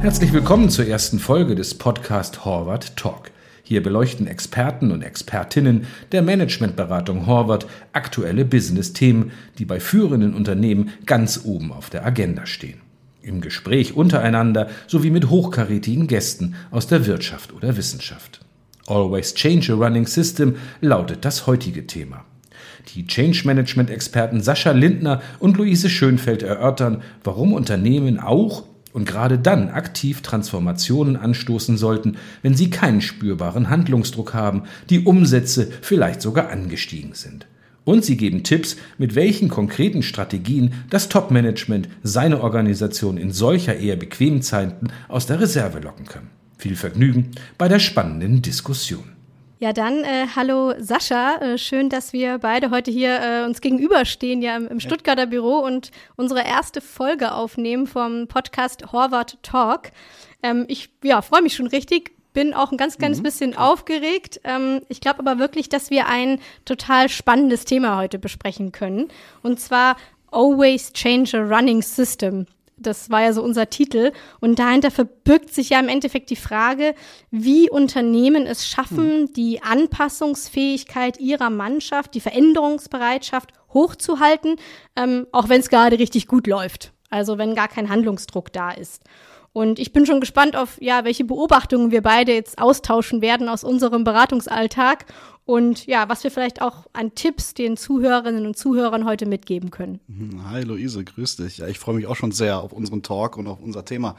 Herzlich willkommen zur ersten Folge des Podcast Horvath Talk. Hier beleuchten Experten und Expertinnen der Managementberatung Horvath aktuelle Business-Themen, die bei führenden Unternehmen ganz oben auf der Agenda stehen. Im Gespräch untereinander sowie mit hochkarätigen Gästen aus der Wirtschaft oder Wissenschaft. Always Change a Running System lautet das heutige Thema. Die Change Management Experten Sascha Lindner und Luise Schönfeld erörtern, warum Unternehmen auch und gerade dann aktiv Transformationen anstoßen sollten, wenn sie keinen spürbaren Handlungsdruck haben, die Umsätze vielleicht sogar angestiegen sind. Und sie geben Tipps, mit welchen konkreten Strategien das Top-Management seine Organisation in solcher eher bequemen Zeiten aus der Reserve locken kann. Viel Vergnügen bei der spannenden Diskussion. Ja, dann äh, hallo Sascha. Äh, schön, dass wir beide heute hier äh, uns gegenüberstehen, ja im, im Stuttgarter Büro und unsere erste Folge aufnehmen vom Podcast Horvath Talk. Ähm, ich ja, freue mich schon richtig. Bin auch ein ganz kleines mhm. bisschen aufgeregt. Ähm, ich glaube aber wirklich, dass wir ein total spannendes Thema heute besprechen können. Und zwar Always Change a Running System. Das war ja so unser Titel. Und dahinter verbirgt sich ja im Endeffekt die Frage, wie Unternehmen es schaffen, hm. die Anpassungsfähigkeit ihrer Mannschaft, die Veränderungsbereitschaft hochzuhalten, ähm, auch wenn es gerade richtig gut läuft. Also wenn gar kein Handlungsdruck da ist. Und ich bin schon gespannt auf, ja, welche Beobachtungen wir beide jetzt austauschen werden aus unserem Beratungsalltag und ja, was wir vielleicht auch an Tipps den Zuhörerinnen und Zuhörern heute mitgeben können. Mhm. Hi Luise, grüß dich. Ja, ich freue mich auch schon sehr auf unseren Talk und auf unser Thema.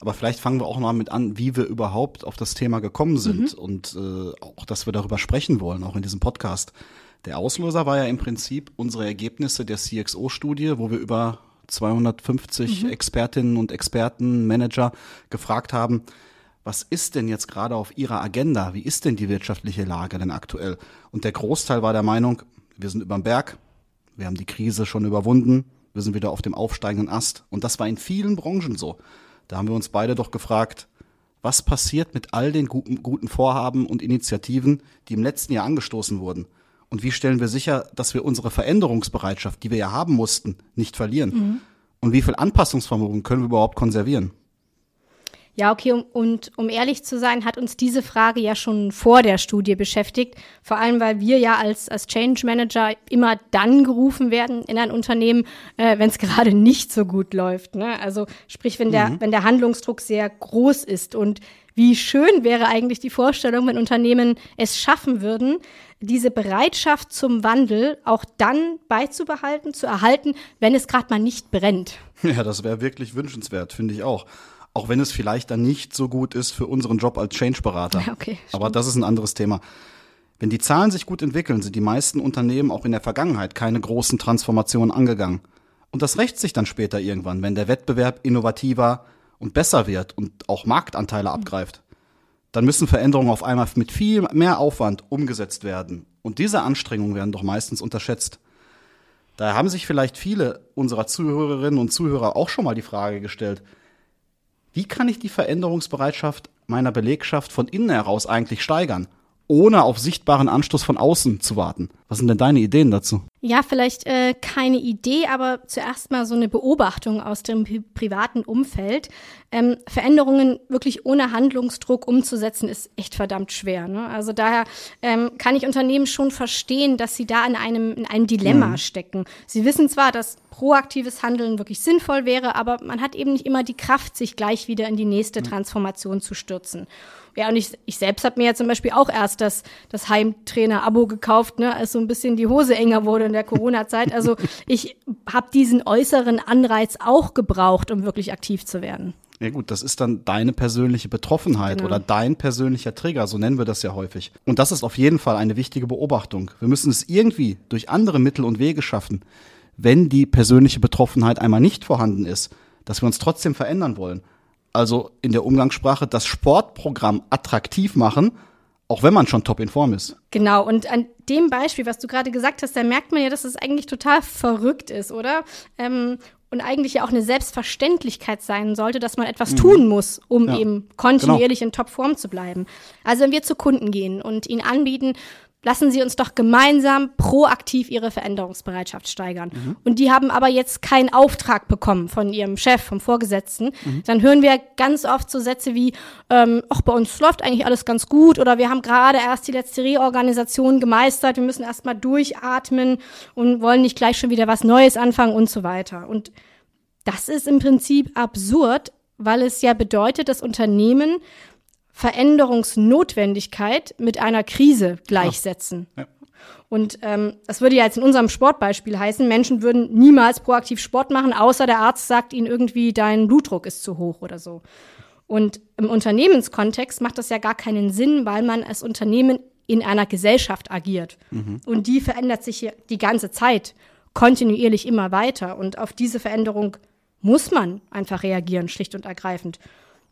Aber vielleicht fangen wir auch mal mit an, wie wir überhaupt auf das Thema gekommen sind mhm. und äh, auch, dass wir darüber sprechen wollen, auch in diesem Podcast. Der Auslöser war ja im Prinzip unsere Ergebnisse der CXO-Studie, wo wir über 250 mhm. Expertinnen und Experten, Manager gefragt haben, was ist denn jetzt gerade auf Ihrer Agenda? Wie ist denn die wirtschaftliche Lage denn aktuell? Und der Großteil war der Meinung, wir sind überm Berg, wir haben die Krise schon überwunden, wir sind wieder auf dem aufsteigenden Ast. Und das war in vielen Branchen so. Da haben wir uns beide doch gefragt, was passiert mit all den guten, guten Vorhaben und Initiativen, die im letzten Jahr angestoßen wurden? Und wie stellen wir sicher, dass wir unsere Veränderungsbereitschaft, die wir ja haben mussten, nicht verlieren? Mhm. Und wie viel Anpassungsvermögen können wir überhaupt konservieren? Ja, okay, um, und um ehrlich zu sein, hat uns diese Frage ja schon vor der Studie beschäftigt. Vor allem, weil wir ja als, als Change Manager immer dann gerufen werden in ein Unternehmen, äh, wenn es gerade nicht so gut läuft. Ne? Also sprich, wenn der, mhm. wenn der Handlungsdruck sehr groß ist. Und wie schön wäre eigentlich die Vorstellung, wenn Unternehmen es schaffen würden, diese Bereitschaft zum Wandel auch dann beizubehalten, zu erhalten, wenn es gerade mal nicht brennt. Ja, das wäre wirklich wünschenswert, finde ich auch auch wenn es vielleicht dann nicht so gut ist für unseren Job als Change-Berater. Okay, Aber das ist ein anderes Thema. Wenn die Zahlen sich gut entwickeln, sind die meisten Unternehmen auch in der Vergangenheit keine großen Transformationen angegangen. Und das rächt sich dann später irgendwann, wenn der Wettbewerb innovativer und besser wird und auch Marktanteile abgreift. Dann müssen Veränderungen auf einmal mit viel mehr Aufwand umgesetzt werden. Und diese Anstrengungen werden doch meistens unterschätzt. Daher haben sich vielleicht viele unserer Zuhörerinnen und Zuhörer auch schon mal die Frage gestellt, wie kann ich die Veränderungsbereitschaft meiner Belegschaft von innen heraus eigentlich steigern, ohne auf sichtbaren Anstoß von außen zu warten? Was sind denn deine Ideen dazu? Ja, vielleicht äh, keine Idee, aber zuerst mal so eine Beobachtung aus dem privaten Umfeld. Ähm, Veränderungen wirklich ohne Handlungsdruck umzusetzen, ist echt verdammt schwer. Ne? Also daher ähm, kann ich Unternehmen schon verstehen, dass sie da in einem, in einem Dilemma mhm. stecken. Sie wissen zwar, dass proaktives Handeln wirklich sinnvoll wäre, aber man hat eben nicht immer die Kraft, sich gleich wieder in die nächste Transformation zu stürzen. Ja, und ich, ich selbst habe mir ja zum Beispiel auch erst das, das Heimtrainer-Abo gekauft, ne, als so ein bisschen die Hose enger wurde in der Corona-Zeit. Also ich habe diesen äußeren Anreiz auch gebraucht, um wirklich aktiv zu werden. Ja gut, das ist dann deine persönliche Betroffenheit genau. oder dein persönlicher Trigger, so nennen wir das ja häufig. Und das ist auf jeden Fall eine wichtige Beobachtung. Wir müssen es irgendwie durch andere Mittel und Wege schaffen, wenn die persönliche Betroffenheit einmal nicht vorhanden ist, dass wir uns trotzdem verändern wollen also in der Umgangssprache, das Sportprogramm attraktiv machen, auch wenn man schon top in Form ist. Genau, und an dem Beispiel, was du gerade gesagt hast, da merkt man ja, dass es eigentlich total verrückt ist, oder? Ähm, und eigentlich ja auch eine Selbstverständlichkeit sein sollte, dass man etwas mhm. tun muss, um ja, eben kontinuierlich genau. in Topform zu bleiben. Also wenn wir zu Kunden gehen und ihnen anbieten, lassen Sie uns doch gemeinsam proaktiv Ihre Veränderungsbereitschaft steigern. Mhm. Und die haben aber jetzt keinen Auftrag bekommen von ihrem Chef, vom Vorgesetzten. Mhm. Dann hören wir ganz oft so Sätze wie, ähm, ach, bei uns läuft eigentlich alles ganz gut oder wir haben gerade erst die letzte Reorganisation gemeistert, wir müssen erst mal durchatmen und wollen nicht gleich schon wieder was Neues anfangen und so weiter. Und das ist im Prinzip absurd, weil es ja bedeutet, dass Unternehmen Veränderungsnotwendigkeit mit einer Krise gleichsetzen. Ja. Und ähm, das würde ja jetzt in unserem Sportbeispiel heißen, Menschen würden niemals proaktiv Sport machen, außer der Arzt sagt ihnen irgendwie, dein Blutdruck ist zu hoch oder so. Und im Unternehmenskontext macht das ja gar keinen Sinn, weil man als Unternehmen in einer Gesellschaft agiert. Mhm. Und die verändert sich die ganze Zeit, kontinuierlich immer weiter. Und auf diese Veränderung muss man einfach reagieren, schlicht und ergreifend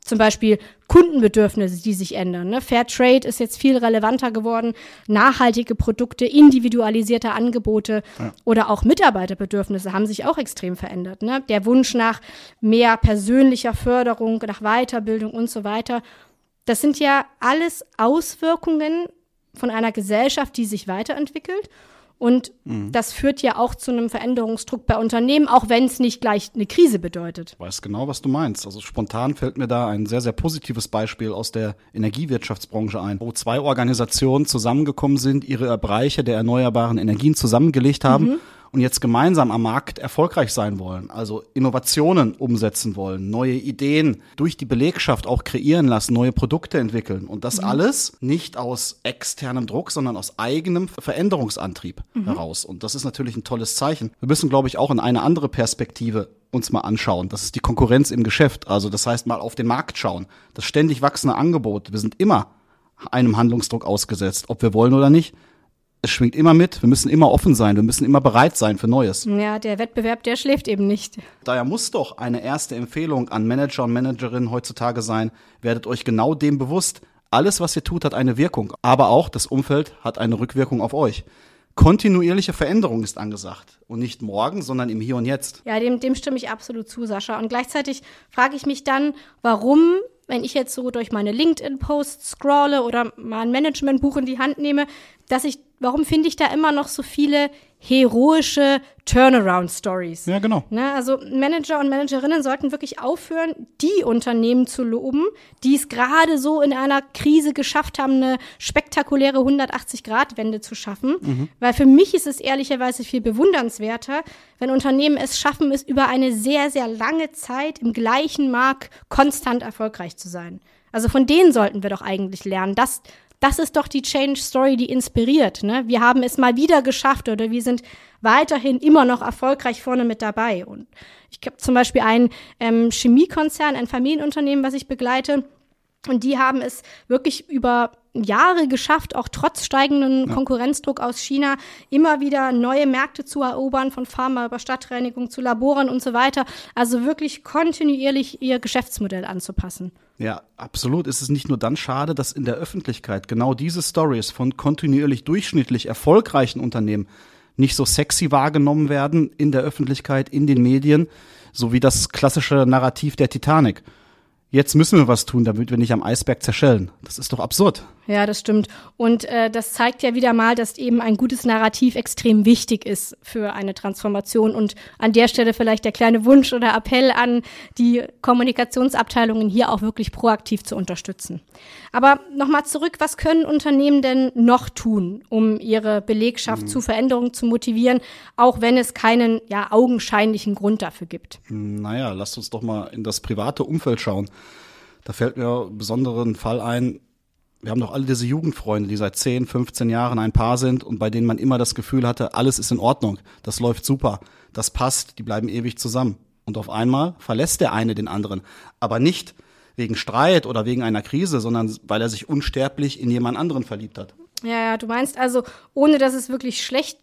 zum Beispiel Kundenbedürfnisse, die sich ändern. Ne? Fair Trade ist jetzt viel relevanter geworden, nachhaltige Produkte, individualisierte Angebote ja. oder auch Mitarbeiterbedürfnisse haben sich auch extrem verändert. Ne? Der Wunsch nach mehr persönlicher Förderung, nach Weiterbildung und so weiter. Das sind ja alles Auswirkungen von einer Gesellschaft, die sich weiterentwickelt und mhm. das führt ja auch zu einem Veränderungsdruck bei Unternehmen, auch wenn es nicht gleich eine Krise bedeutet. Ich weiß genau, was du meinst. Also spontan fällt mir da ein sehr, sehr positives Beispiel aus der Energiewirtschaftsbranche ein, wo zwei Organisationen zusammengekommen sind, ihre Bereiche der erneuerbaren Energien zusammengelegt haben. Mhm und jetzt gemeinsam am Markt erfolgreich sein wollen, also Innovationen umsetzen wollen, neue Ideen durch die Belegschaft auch kreieren lassen, neue Produkte entwickeln und das mhm. alles nicht aus externem Druck, sondern aus eigenem Veränderungsantrieb mhm. heraus. Und das ist natürlich ein tolles Zeichen. Wir müssen, glaube ich, auch in eine andere Perspektive uns mal anschauen. Das ist die Konkurrenz im Geschäft. Also das heißt mal auf den Markt schauen. Das ständig wachsende Angebot. Wir sind immer einem Handlungsdruck ausgesetzt, ob wir wollen oder nicht es schwingt immer mit. Wir müssen immer offen sein. Wir müssen immer bereit sein für Neues. Ja, der Wettbewerb, der schläft eben nicht. Daher muss doch eine erste Empfehlung an Manager und Managerinnen heutzutage sein, werdet euch genau dem bewusst. Alles, was ihr tut, hat eine Wirkung. Aber auch das Umfeld hat eine Rückwirkung auf euch. Kontinuierliche Veränderung ist angesagt. Und nicht morgen, sondern im Hier und Jetzt. Ja, dem, dem stimme ich absolut zu, Sascha. Und gleichzeitig frage ich mich dann, warum wenn ich jetzt so durch meine LinkedIn-Posts scrolle oder mal ein Managementbuch in die Hand nehme, dass ich, warum finde ich da immer noch so viele heroische Turnaround-Stories? Ja, genau. Ne, also Manager und Managerinnen sollten wirklich aufhören, die Unternehmen zu loben, die es gerade so in einer Krise geschafft haben, eine spektakuläre 180-Grad-Wende zu schaffen. Mhm. Weil für mich ist es ehrlicherweise viel bewundernswerter, wenn Unternehmen es schaffen, es über eine sehr, sehr lange Zeit im gleichen Markt konstant erfolgreich zu sein. Also von denen sollten wir doch eigentlich lernen. Das das ist doch die Change Story, die inspiriert. Ne? Wir haben es mal wieder geschafft oder wir sind weiterhin immer noch erfolgreich vorne mit dabei. Und ich habe zum Beispiel einen ähm, Chemiekonzern, ein Familienunternehmen, was ich begleite. Und die haben es wirklich über Jahre geschafft, auch trotz steigenden ja. Konkurrenzdruck aus China, immer wieder neue Märkte zu erobern, von Pharma über Stadtreinigung zu Laboren und so weiter. Also wirklich kontinuierlich ihr Geschäftsmodell anzupassen. Ja, absolut. Es ist nicht nur dann schade, dass in der Öffentlichkeit genau diese Stories von kontinuierlich durchschnittlich erfolgreichen Unternehmen nicht so sexy wahrgenommen werden in der Öffentlichkeit, in den Medien, so wie das klassische Narrativ der Titanic jetzt müssen wir was tun, damit wir nicht am Eisberg zerschellen. Das ist doch absurd. Ja, das stimmt. Und äh, das zeigt ja wieder mal, dass eben ein gutes Narrativ extrem wichtig ist für eine Transformation. Und an der Stelle vielleicht der kleine Wunsch oder Appell an die Kommunikationsabteilungen hier auch wirklich proaktiv zu unterstützen. Aber nochmal zurück, was können Unternehmen denn noch tun, um ihre Belegschaft mhm. zu Veränderungen zu motivieren, auch wenn es keinen ja augenscheinlichen Grund dafür gibt? Naja, lasst uns doch mal in das private Umfeld schauen. Da fällt mir besonderen Fall ein, wir haben doch alle diese Jugendfreunde, die seit 10, 15 Jahren ein Paar sind und bei denen man immer das Gefühl hatte, alles ist in Ordnung, das läuft super, das passt, die bleiben ewig zusammen. Und auf einmal verlässt der eine den anderen. Aber nicht wegen Streit oder wegen einer Krise, sondern weil er sich unsterblich in jemand anderen verliebt hat. Ja, ja, du meinst also, ohne dass es wirklich schlecht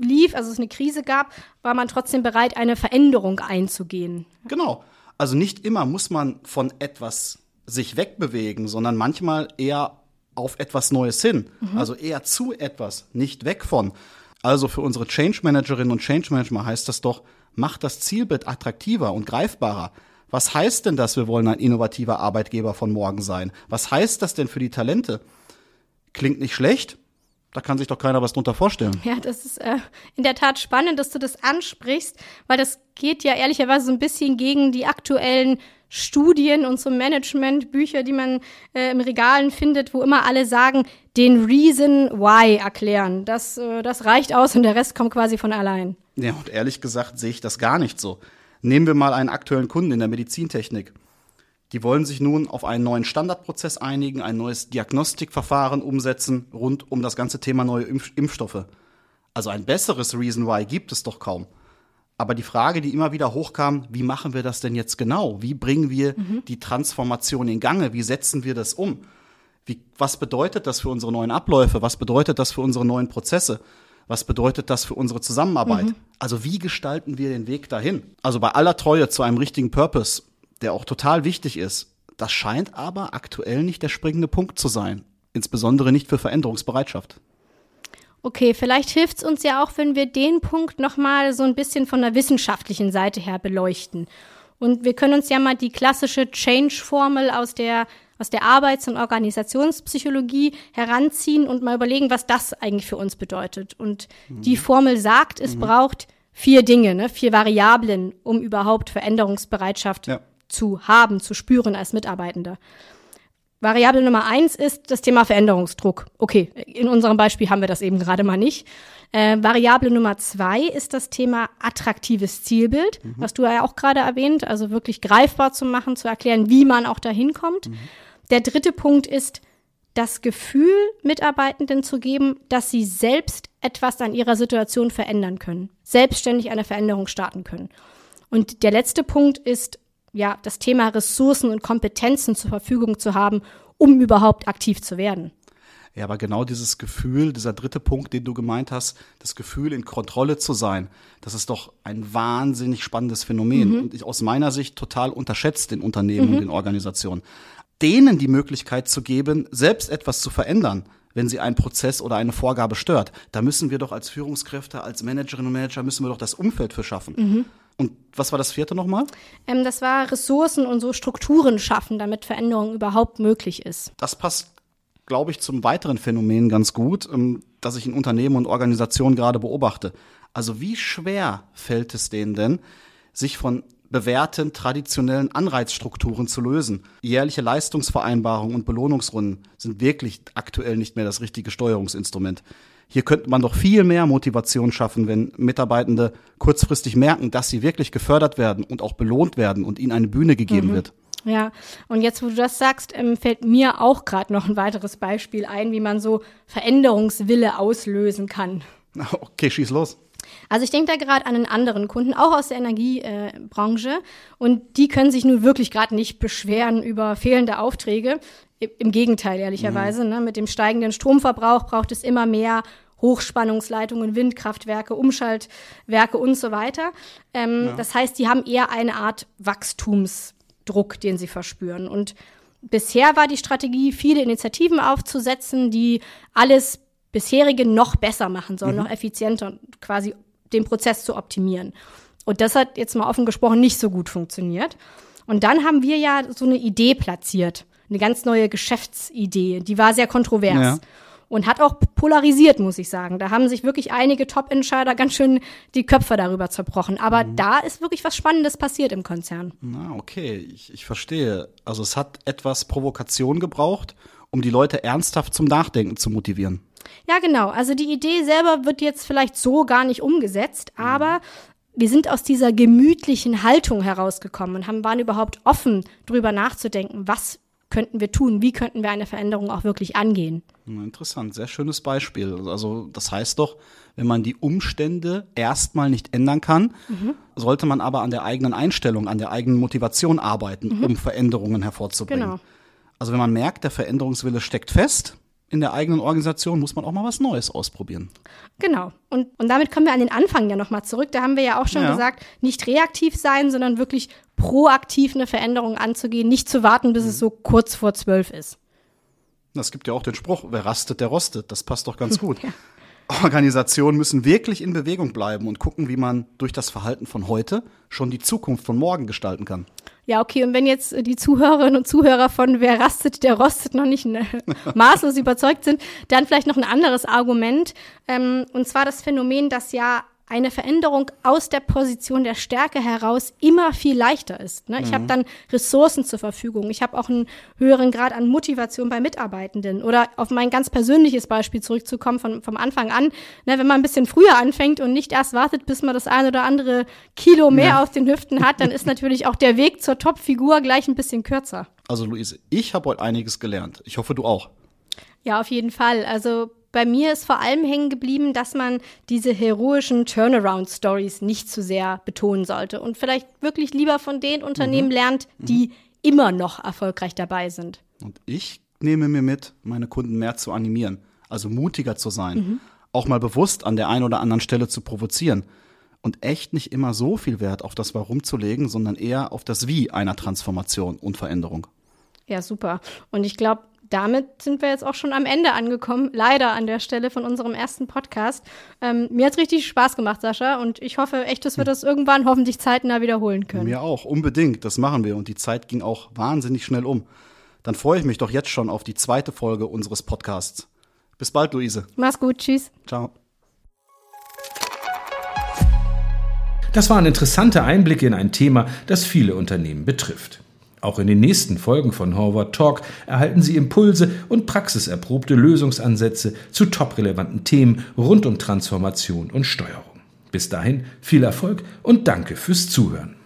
lief, also es eine Krise gab, war man trotzdem bereit, eine Veränderung einzugehen. Genau. Also nicht immer muss man von etwas sich wegbewegen, sondern manchmal eher auf etwas Neues hin. Mhm. Also eher zu etwas, nicht weg von. Also für unsere Change Managerinnen und Change Manager heißt das doch, macht das Zielbild attraktiver und greifbarer. Was heißt denn das, wir wollen ein innovativer Arbeitgeber von morgen sein? Was heißt das denn für die Talente? Klingt nicht schlecht, Da kann sich doch keiner was drunter vorstellen. Ja, das ist äh, in der Tat spannend, dass du das ansprichst, weil das geht ja ehrlicherweise so ein bisschen gegen die aktuellen Studien und so Managementbücher, die man äh, im Regalen findet, wo immer alle sagen, den Reason Why erklären. Das, äh, das reicht aus und der Rest kommt quasi von allein. Ja, und ehrlich gesagt sehe ich das gar nicht so. Nehmen wir mal einen aktuellen Kunden in der Medizintechnik. Die wollen sich nun auf einen neuen Standardprozess einigen, ein neues Diagnostikverfahren umsetzen rund um das ganze Thema neue Impf Impfstoffe. Also ein besseres Reason Why gibt es doch kaum. Aber die Frage, die immer wieder hochkam, wie machen wir das denn jetzt genau? Wie bringen wir mhm. die Transformation in Gange? Wie setzen wir das um? Wie, was bedeutet das für unsere neuen Abläufe? Was bedeutet das für unsere neuen Prozesse? Was bedeutet das für unsere Zusammenarbeit? Mhm. Also wie gestalten wir den Weg dahin? Also bei aller Treue zu einem richtigen Purpose, der auch total wichtig ist, das scheint aber aktuell nicht der springende Punkt zu sein. Insbesondere nicht für Veränderungsbereitschaft. Okay, vielleicht hilft es uns ja auch, wenn wir den Punkt nochmal so ein bisschen von der wissenschaftlichen Seite her beleuchten. Und wir können uns ja mal die klassische Change-Formel aus der, aus der Arbeits- und Organisationspsychologie heranziehen und mal überlegen, was das eigentlich für uns bedeutet. Und mhm. die Formel sagt, es mhm. braucht vier Dinge, ne, vier Variablen, um überhaupt Veränderungsbereitschaft ja. zu haben, zu spüren als Mitarbeitender. Variable Nummer eins ist das Thema Veränderungsdruck. Okay, in unserem Beispiel haben wir das eben gerade mal nicht. Äh, Variable Nummer zwei ist das Thema attraktives Zielbild, mhm. was du ja auch gerade erwähnt, also wirklich greifbar zu machen, zu erklären, wie man auch dahin kommt. Mhm. Der dritte Punkt ist, das Gefühl Mitarbeitenden zu geben, dass sie selbst etwas an ihrer Situation verändern können, selbstständig eine Veränderung starten können. Und der letzte Punkt ist ja, das Thema Ressourcen und Kompetenzen zur Verfügung zu haben, um überhaupt aktiv zu werden. Ja, aber genau dieses Gefühl, dieser dritte Punkt, den du gemeint hast, das Gefühl, in Kontrolle zu sein, das ist doch ein wahnsinnig spannendes Phänomen mhm. und ich, aus meiner Sicht total unterschätzt in Unternehmen mhm. und in Organisationen. Denen die Möglichkeit zu geben, selbst etwas zu verändern, wenn sie einen Prozess oder eine Vorgabe stört. Da müssen wir doch als Führungskräfte, als Managerinnen und Manager, müssen wir doch das Umfeld für schaffen. Mhm. Und was war das vierte nochmal? Ähm, das war Ressourcen und so Strukturen schaffen, damit Veränderung überhaupt möglich ist. Das passt, glaube ich, zum weiteren Phänomen ganz gut, ähm, das ich in Unternehmen und Organisationen gerade beobachte. Also wie schwer fällt es denen denn, sich von bewährten traditionellen Anreizstrukturen zu lösen. Jährliche Leistungsvereinbarungen und Belohnungsrunden sind wirklich aktuell nicht mehr das richtige Steuerungsinstrument. Hier könnte man doch viel mehr Motivation schaffen, wenn Mitarbeitende kurzfristig merken, dass sie wirklich gefördert werden und auch belohnt werden und ihnen eine Bühne gegeben mhm. wird. Ja, und jetzt, wo du das sagst, ähm, fällt mir auch gerade noch ein weiteres Beispiel ein, wie man so Veränderungswille auslösen kann. Okay, schieß los. Also ich denke da gerade an einen anderen Kunden, auch aus der Energiebranche. Äh, und die können sich nun wirklich gerade nicht beschweren über fehlende Aufträge. Im Gegenteil, ehrlicherweise. Mhm. Ne? Mit dem steigenden Stromverbrauch braucht es immer mehr Hochspannungsleitungen, Windkraftwerke, Umschaltwerke und so weiter. Ähm, ja. Das heißt, die haben eher eine Art Wachstumsdruck, den sie verspüren. Und bisher war die Strategie, viele Initiativen aufzusetzen, die alles bisherige noch besser machen sollen, mhm. noch effizienter und quasi den Prozess zu optimieren. Und das hat jetzt mal offen gesprochen nicht so gut funktioniert. Und dann haben wir ja so eine Idee platziert eine ganz neue Geschäftsidee. Die war sehr kontrovers. Ja. Und hat auch polarisiert, muss ich sagen. Da haben sich wirklich einige Top-Entscheider ganz schön die Köpfe darüber zerbrochen. Aber mhm. da ist wirklich was Spannendes passiert im Konzern. Na, okay, ich, ich verstehe. Also es hat etwas Provokation gebraucht, um die Leute ernsthaft zum Nachdenken zu motivieren. Ja, genau. Also die Idee selber wird jetzt vielleicht so gar nicht umgesetzt, mhm. aber wir sind aus dieser gemütlichen Haltung herausgekommen und haben, waren überhaupt offen, drüber nachzudenken, was könnten wir tun? Wie könnten wir eine Veränderung auch wirklich angehen? Interessant, sehr schönes Beispiel. Also das heißt doch, wenn man die Umstände erstmal nicht ändern kann, mhm. sollte man aber an der eigenen Einstellung, an der eigenen Motivation arbeiten, mhm. um Veränderungen hervorzubringen. Genau. Also wenn man merkt, der Veränderungswille steckt fest, in der eigenen Organisation muss man auch mal was Neues ausprobieren. Genau. Und, und damit kommen wir an den Anfang ja nochmal zurück. Da haben wir ja auch schon ja. gesagt, nicht reaktiv sein, sondern wirklich proaktiv eine Veränderung anzugehen, nicht zu warten, bis mhm. es so kurz vor zwölf ist. Es gibt ja auch den Spruch, wer rastet, der rostet. Das passt doch ganz gut. ja. Organisationen müssen wirklich in Bewegung bleiben und gucken, wie man durch das Verhalten von heute schon die Zukunft von morgen gestalten kann. Ja, okay, und wenn jetzt die Zuhörerinnen und Zuhörer von Wer rastet, der rostet noch nicht ne, maßlos überzeugt sind, dann vielleicht noch ein anderes Argument. Ähm, und zwar das Phänomen, dass ja eine Veränderung aus der Position der Stärke heraus immer viel leichter ist. Ne? Ich habe mhm. dann Ressourcen zur Verfügung. Ich habe auch einen höheren Grad an Motivation bei Mitarbeitenden. Oder auf mein ganz persönliches Beispiel zurückzukommen von, vom Anfang an. Ne, wenn man ein bisschen früher anfängt und nicht erst wartet, bis man das ein oder andere Kilo mehr ja. auf den Hüften hat, dann ist natürlich auch der Weg zur Top-Figur gleich ein bisschen kürzer. Also Luise, ich habe heute einiges gelernt. Ich hoffe, du auch. Ja, auf jeden Fall. Also bei mir ist vor allem hängen geblieben, dass man diese heroischen Turnaround-Stories nicht zu sehr betonen sollte und vielleicht wirklich lieber von den Unternehmen mhm. lernt, die mhm. immer noch erfolgreich dabei sind. Und ich nehme mir mit, meine Kunden mehr zu animieren, also mutiger zu sein, mhm. auch mal bewusst an der einen oder anderen Stelle zu provozieren und echt nicht immer so viel Wert auf das Warum zu legen, sondern eher auf das Wie einer Transformation und Veränderung. Ja, super. Und ich glaube, damit sind wir jetzt auch schon am Ende angekommen, leider an der Stelle von unserem ersten Podcast. Ähm, mir es richtig Spaß gemacht, Sascha, und ich hoffe echt, dass wir das irgendwann hoffentlich zeitnah wiederholen können. Mir auch, unbedingt, das machen wir und die Zeit ging auch wahnsinnig schnell um. Dann freue ich mich doch jetzt schon auf die zweite Folge unseres Podcasts. Bis bald, Luise. Mach's gut, tschüss. Ciao. Das waren interessante Einblicke in ein Thema, das viele Unternehmen betrifft. Auch in den nächsten Folgen von Horvath Talk erhalten Sie Impulse und praxiserprobte Lösungsansätze zu top-relevanten Themen rund um Transformation und Steuerung. Bis dahin viel Erfolg und danke fürs Zuhören.